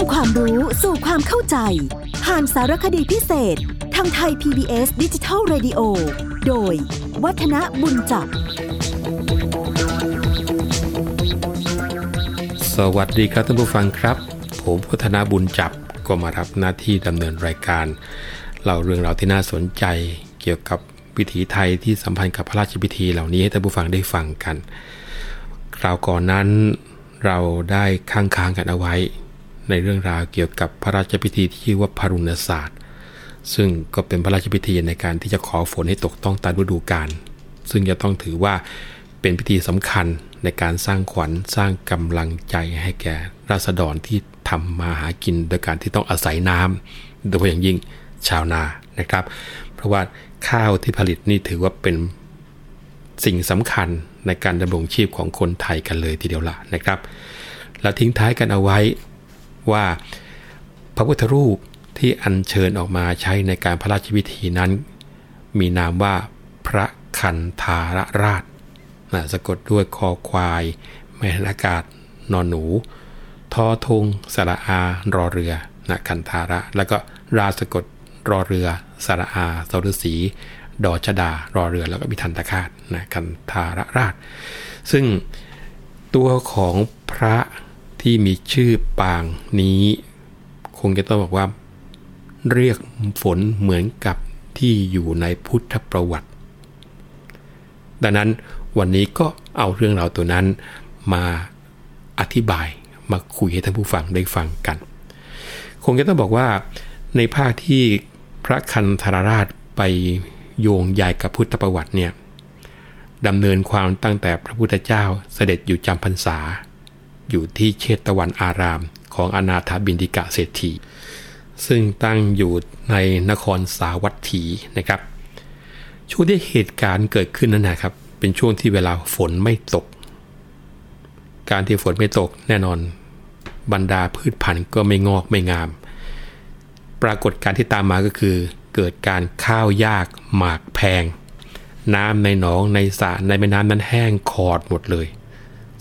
ำความรู้สู่ความเข้าใจ ผ่านสารคดีพิเศษ ทางไทย PBS ดิจิทัล Radio โดย วัฒนบุญจับ สวัสดีครับท่านผู้ฟังครับ ผมพัฒนบุญจับก็มารับหน้าที่ดำเนินรายการเล่าเรื่องราวที่น่าสนใจ เกี่ยวกับวิถีไทยที่สัมพันธ์กับพระราชพิธีเหล่านี้ให้ท่านผู้ฟังได้ฟังกัน คราวก่อนนั้นเราได้ค้างค้างกันเอาไว้ ในเรื่องราวเกี่ยวกับพระราชพิธีที่ชื่อว่าพารุณศาสตร์ ซึ่งก็เป็นพระราชพิธีในการที่จะขอฝนให้ตกต้องตามฤดูกาลซึ่งจะต้องถือว่าเป็นพิธีสำคัญในการสร้างขวัญสร้างกำลังใจให้แก่ราษฎรที่ทำมาหากินโดยการที่ต้องอาศัยน้ำโดยเฉพาะอย่างยิ่งชาวนานะครับ เพราะว่าข้าวที่ผลิตนี่ถือว่าเป็นสิ่งสำคัญในการดำรงชีพของคนไทยกันเลยทีเดียวละนะครับ แล้วทิ้งท้ายกันเอาไว้ ว่าพระพุทธรูปที่อัญเชิญออกมาใช้ในการพระราชพิธีนั้น มีนามว่าพระคันธารราชนะสะกดด้วยคอควายแม่นอากาศนอนหนูทอทงสระอารอเรือนะคันธาระ แล้วก็ราสะกดรอเรือสระอาสรสีดอชดารอเรือแล้วก็มีทันตคาตนะคันธารราช ซึ่งตัวของพระ ที่มีชื่อปางนี้ คงจะต้องบอกว่า เรียกฝนเหมือนกับที่อยู่ในพุทธประวัติ ดังนั้นวันนี้ก็เอาเรื่องราวตัวนั้นมาอธิบายมาคุยให้ท่านผู้ฟังได้ฟังกัน คงจะต้องบอกว่าในภาคที่พระคันธารราชไปโยงใหญ่กับพุทธประวัติเนี่ยดำเนินความตั้งแต่พระพุทธเจ้าเสด็จอยู่จำพรรษา อยู่ที่เชตวันอารามของอนาถบินดิกะเศรษฐี ซึ่งตั้งอยู่ในนครสาวัตถีนะครับ ช่วงที่เหตุการณ์เกิดขึ้นนั้นนะครับ เป็นช่วงที่เวลาฝนไม่ตก การที่ฝนไม่ตกแน่นอนบรรดาพืชพันธุ์ก็ไม่งอกไม่งาม ปรากฏการที่ตามมาก็คือ เกิดการข้าวยากหมากแพง น้ำในหนองในสระในแม่น้ำนั้นแห้งขอดหมดเลย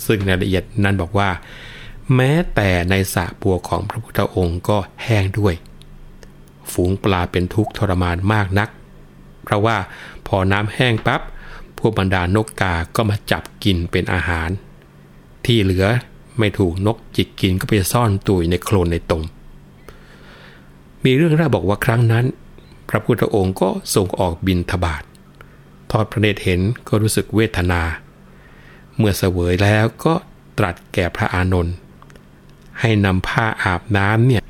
ซึ่งรายละเอียดนั้นบอกว่า แม้แต่ในสระบัวของพระพุทธองค์ก็แห้งด้วย ฝูงปลาเป็นทุกข์ทรมานมากนัก เพราะว่าพอน้ำแห้งปับ๊บพวกบรรดานกกาก็มาจับกินเป็นอาหาร ที่เหลือไม่ถูกนกจิกกินก็ไปซ่อนตัวอยู่ในโคลนในตม มีเรื่องเล่าบอกว่าครั้งนั้น พระพุทธองค์ก็ทรงออกบินทบาททอดพระเนตรเห็นก็รู้สึกเวทนา เมื่อเสวยแล้วก็ตรัสแก่พระอานนท์ให้นำผ้าอาบน้ำเนี่ย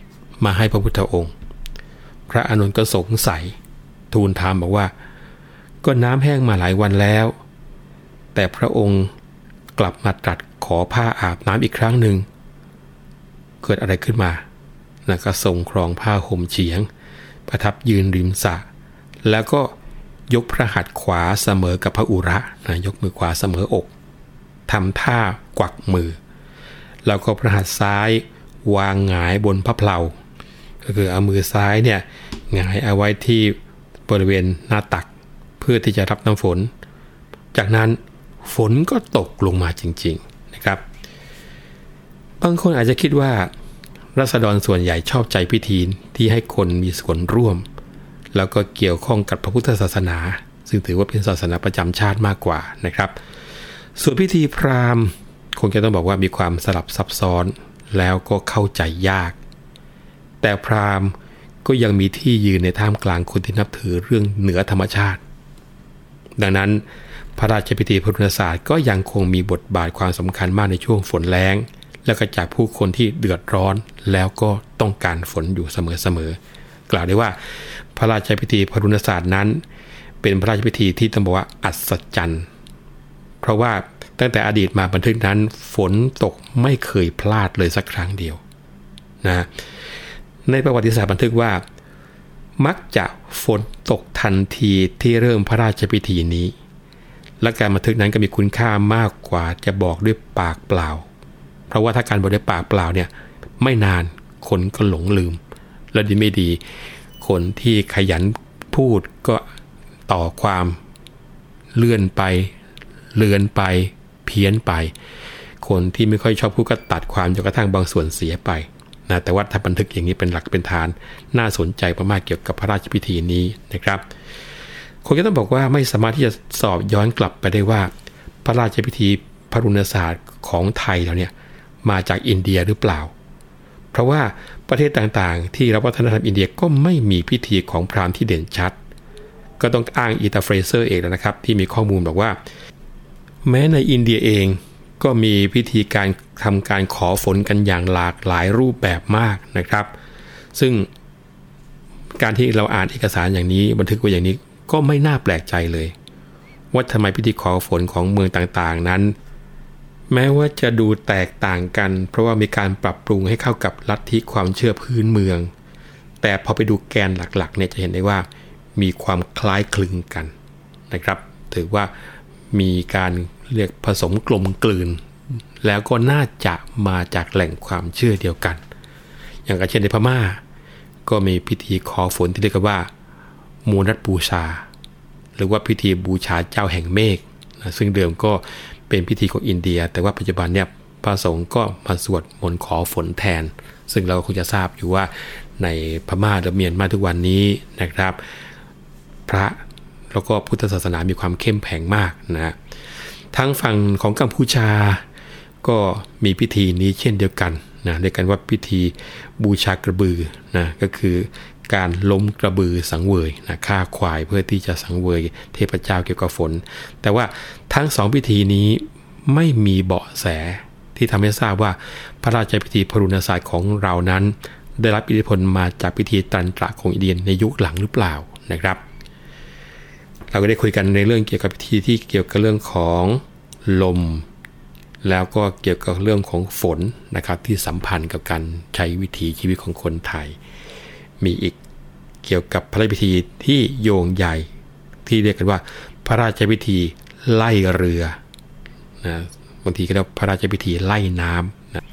มาให้พระพุทธองค์ พระอานนท์ก็สงสัย ทูลถามบอกว่า ก็น้ำแห้งมาหลายวันแล้ว แต่พระองค์กลับมาตรัสขอผ้าอาบน้ำอีกครั้งหนึ่ง เกิดอะไรขึ้นมาแล้วก็ทรงครองผ้าห่มเฉียง ประทับยืนริมสระแล้วก็ยกพระหัตถ์ขวาเสมอกับพระอุระนะยกมือขวาเสมออก ทำท่ากวักมือ แล้วก็พระหัตถ์ซ้ายวางหงายบนพระเพลาก็คือเอามือซ้ายเนี่ยหงายเอาไว้ที่บริเวณหน้าตัก เพื่อที่จะรับน้ำฝน จากนั้นฝนก็ตกลงมาจริงๆนะครับ บางคนอาจจะคิดว่ารัษฎรส่วนใหญ่ชอบใจพิธีที่ให้คนมีส่วนร่วม แล้วก็เกี่ยวข้องกับพระพุทธศาสนา ซึ่งถือว่าเป็นศาสนาประจำชาติมากกว่านะครับ ส่วนพิธีพราหมณ์ คงจะต้องบอกว่ามีความสลับซับซ้อนแล้วก็เข้าใจยาก แต่พราหมณ์ก็ยังมีที่ยืนในท่ามกลางคนที่นับถือเรื่องเหนือธรรมชาติ ดังนั้นพระราชพิธีพุทธศาสตร์ก็ยังคงมีบทบาทความสำคัญมากในช่วงฝนแล้ง และก็จากผู้คนที่เดือดร้อนแล้วก็ต้องการฝนอยู่เสมอๆกล่าวได้ว่า พระราชพิธีพุทธศาสตร์นั้น เป็นพระราชพิธีที่ต้องบอกว่าอัศจรรย์ เพราะว่าตั้งแต่อดีตมาบันทึกนั้น ฝนตกไม่เคยพลาดเลยสักครั้งเดียวนะในประวัติศาสตร์บันทึกว่า มักจะฝนตกทันทีที่เริ่มพระราชพิธีนี้ และการบันทึกนั้นก็มีคุณค่ามากกว่าจะบอกด้วยปากเปล่า เพราะว่าถ้าการบอกด้วยปากเปล่าเนี่ยไม่นานคนก็หลงลืม และดีไม่ดี คนที่ขยันพูดก็ต่อความเลื่อนไป เลือนไป เพี้ยนไป คนที่ไม่ค่อยชอบพูดก็ตัดความจนกระทั่งบางส่วนเสียไปนะแต่ว่าถ้าบันทึกอย่างนี้เป็นหลักเป็นฐาน น่าสนใจมากๆเกี่ยวกับพระราชพิธีนี้นะครับคนก็ต้องบอกว่าไม่สามารถที่จะสอบย้อนกลับไปได้ว่า พระราชพิธีพระรุณศาสตร์ของไทยเราเนี่ยมาจากอินเดียหรือเปล่า เพราะว่าประเทศต่างๆ ที่รับวัฒนธรรมอินเดียก็ไม่มีพิธีของพราหมณ์ที่เด่นชัด ก็ต้องอ้างอีตาเฟรเซอร์เองนะครับ ที่มีข้อมูลบอกว่า แม้ในอินเดียเองก็มีพิธีการทำการขอฝนกันอย่างหลากหลายรูปแบบมากนะครับ ซึ่งการที่เราอ่านเอกสารอย่างนี้บันทึกไว้อย่างนี้ก็ไม่น่าแปลกใจเลย ว่าทำไมพิธีขอฝนของเมืองต่างๆนั้น แม้ว่าจะดูแตกต่างกัน เพราะว่ามีการปรับปรุงให้เข้ากับลัทธิความเชื่อพื้นเมือง แต่พอไปดูแกนหลักๆเนี่ยจะเห็นได้ว่ามีความคล้ายคลึงกันนะครับ ถือว่า มีการเรียกผสมกลมกลืน แล้วก็น่าจะมาจากแหล่งความเชื่อเดียวกัน อย่างเช่นในพม่า ก็มีพิธีขอฝนที่เรียกว่า มูนัตบูชา หรือว่าพิธีบูชาเจ้าแห่งเมฆนะซึ่งเดิมก็เป็นพิธีของอินเดีย แต่ว่าปัจจุบันเนี่ยพระสงฆ์ก็มาสวดมนต์ขอฝนแทน ซึ่งเราคงจะทราบอยู่ว่าในพม่าหรือเมียนมาทุกวันนี้นะครับ พระ แล้วก็พุทธศาสนามีความเข้มแข็งมากนะทางฝั่งของกัมพูชา ก็มีพิธีนี้เช่นเดียวกันนะเรียกกันว่าพิธีบูชากระบือนะก็คือการล้มกระบือสังเวยนะฆ่าควายเพื่อที่จะสังเวยเทพเจ้าเกี่ยวกับฝน แต่ว่าทั้งสองพิธีนี้ไม่มีเบาะแสที่ทำให้ทราบว่าพระราชพิธีพรุณศาสตร์ของเรานั้น ได้รับอิทธิพลมาจากพิธีตันตระของอินเดียในยุคหลังหรือเปล่านะครับ เราก็ได้คุยกันในเรื่องเกี่ยวกับพิธีที่เกี่ยวกับเรื่องของลม แล้วก็เกี่ยวกับเรื่องของฝนนะครับที่สัมพันธ์กับการใช้วิถีชีวิตของคนไทย มีอีกเกี่ยวกับพระราชพิธีที่โยงใหญ่ที่เรียกกันว่า พระราชพิธีไล่เรือนะบางทีก็เรียกพระราชพิธีไล่น้ำนะ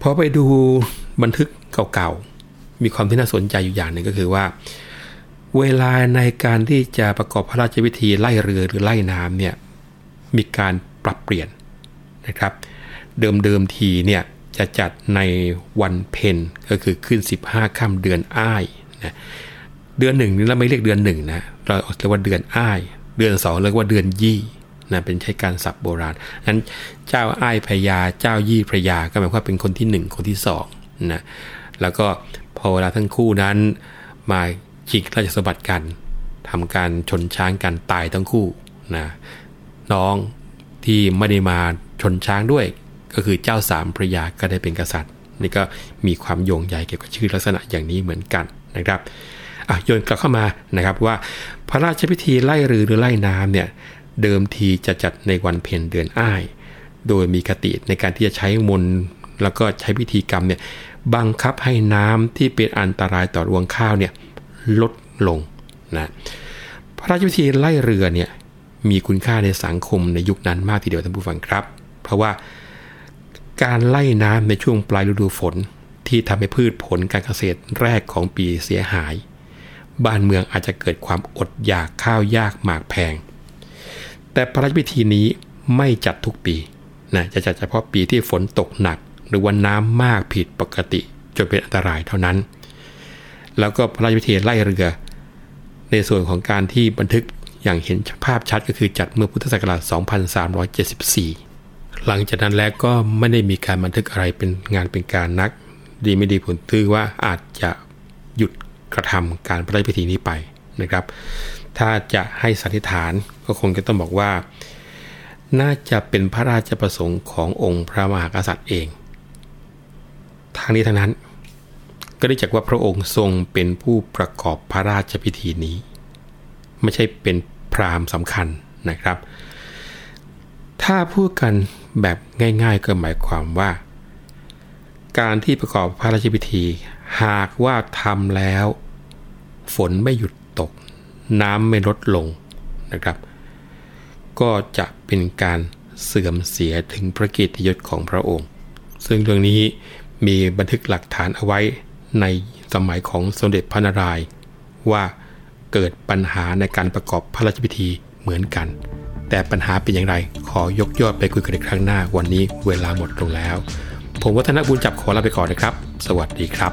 พอไปดูบันทึกเก่าๆมีความที่น่าสนใจอยู่อย่างหนึ่งก็คือว่า เวลาในการที่จะประกอบพระราชพิธีไล่เรือหรือไล่น้ำเนี่ยมีการปรับเปลี่ยนนะครับ เดิมเดิมทีเนี่ยจะจัดในวันเพ็ญก็คือขึ้น 15ค่ำเดือนอ้ายนะเดือนหนึ่งนี่เราไม่เรียกเดือนหนึ่งนะเราเรียกว่าเดือนอ้าย เดือนสองเรียกว่าเดือนยี่นะเป็นใช้การศัพท์โบราณนั้นเจ้าอ้ายพระยาเจ้ายี่พระยาก็หมายความเป็นคนที่หนึ่งคนที่สองนะแล้วก็พอเวลาทั้งคู่นั้นมา ชิงราชสมบัติกันทำการชนช้างกันตายทั้งคู่นะน้องที่ไม่ได้มาชนช้างด้วย ก็คือเจ้าสามพระยาก็ได้เป็นกษัตริย์ นี่ก็มีความโยงใหญ่เกี่ยวกับชื่อลักษณะอย่างนี้เหมือนกันนะครับอะโยนกลับเข้ามานะครับว่าพระราชพิธีไล่เรือหรือไล่น้ำเนี่ยเดิมทีจะจัดในวันเพ็ญเดือนอ้าย โดยมีกติในการที่จะใช้มนแล้วก็ใช้พิธีกรรมเนี่ยบังคับให้น้ำที่เป็นอันตรายต่อรวงข้าวเนี่ย ลดลงนะพระราชพิธีไล่เรือเนี่ยมีคุณค่าในสังคมในยุคนั้นมากทีเดียวท่านผู้ฟังครับ เพราะว่าการไล่น้ำในช่วงปลายฤดูฝนที่ทำให้พืชผลการเกษตรแรกของปีเสียหาย บ้านเมืองอาจจะเกิดความอดอยากข้าวยากหมากแพง แต่พระราชพิธีนี้ไม่จัดทุกปีนะจะจัดเฉพาะปีที่ฝนตกหนัก หรือว่าน้ำมากผิดปกติจนเป็นอันตรายเท่านั้น แล้วก็พระราชพิธีไล่เรือ ในส่วนของการที่บันทึกอย่างเห็นภาพชัดก็คือจัดเมื่อพุทธศักราช 2374 หลังจากนั้นแล้วก็ไม่ได้มีการบันทึกอะไรเป็นงานเป็นการนัก ดีไม่ดีผลตือว่าอาจจะหยุดกระทำการพระราชพิธีนี้ไปนะครับ ถ้าจะให้สันนิษฐานก็คงจะต้องบอกว่า น่าจะเป็นพระราชประสงค์ขององค์พระมหากษัตริย์เอง ทางนี้ทั้งนั้น ก็ได้จากว่าพระองค์ทรงเป็นผู้ประกอบพระราชพิธีนี้ ไม่ใช่เป็นพราหมณ์สำคัญนะครับ ถ้าพูดกันแบบง่าย ๆ ก็หมายความว่า การที่ประกอบพระราชพิธี หากว่าทำแล้ว ฝนไม่หยุดตก น้ำไม่ลดลงนะครับ ก็จะเป็นการเสื่อมเสียถึงพระเกียรติยศของพระองค์ ซึ่งเรื่องนี้มีบันทึกหลักฐานเอาไว้ ในสมัยของสมเด็จพระนารายณ์ว่าเกิดปัญหาในการประกอบพระราชพิธีเหมือนกัน แต่ปัญหาเป็นอย่างไร ขอยกยอดไปคุยกันในครั้งหน้าวันนี้เวลาหมดลงแล้ว ผมวัฒนบุญจับขอลาไปก่อนนะครับ สวัสดีครับ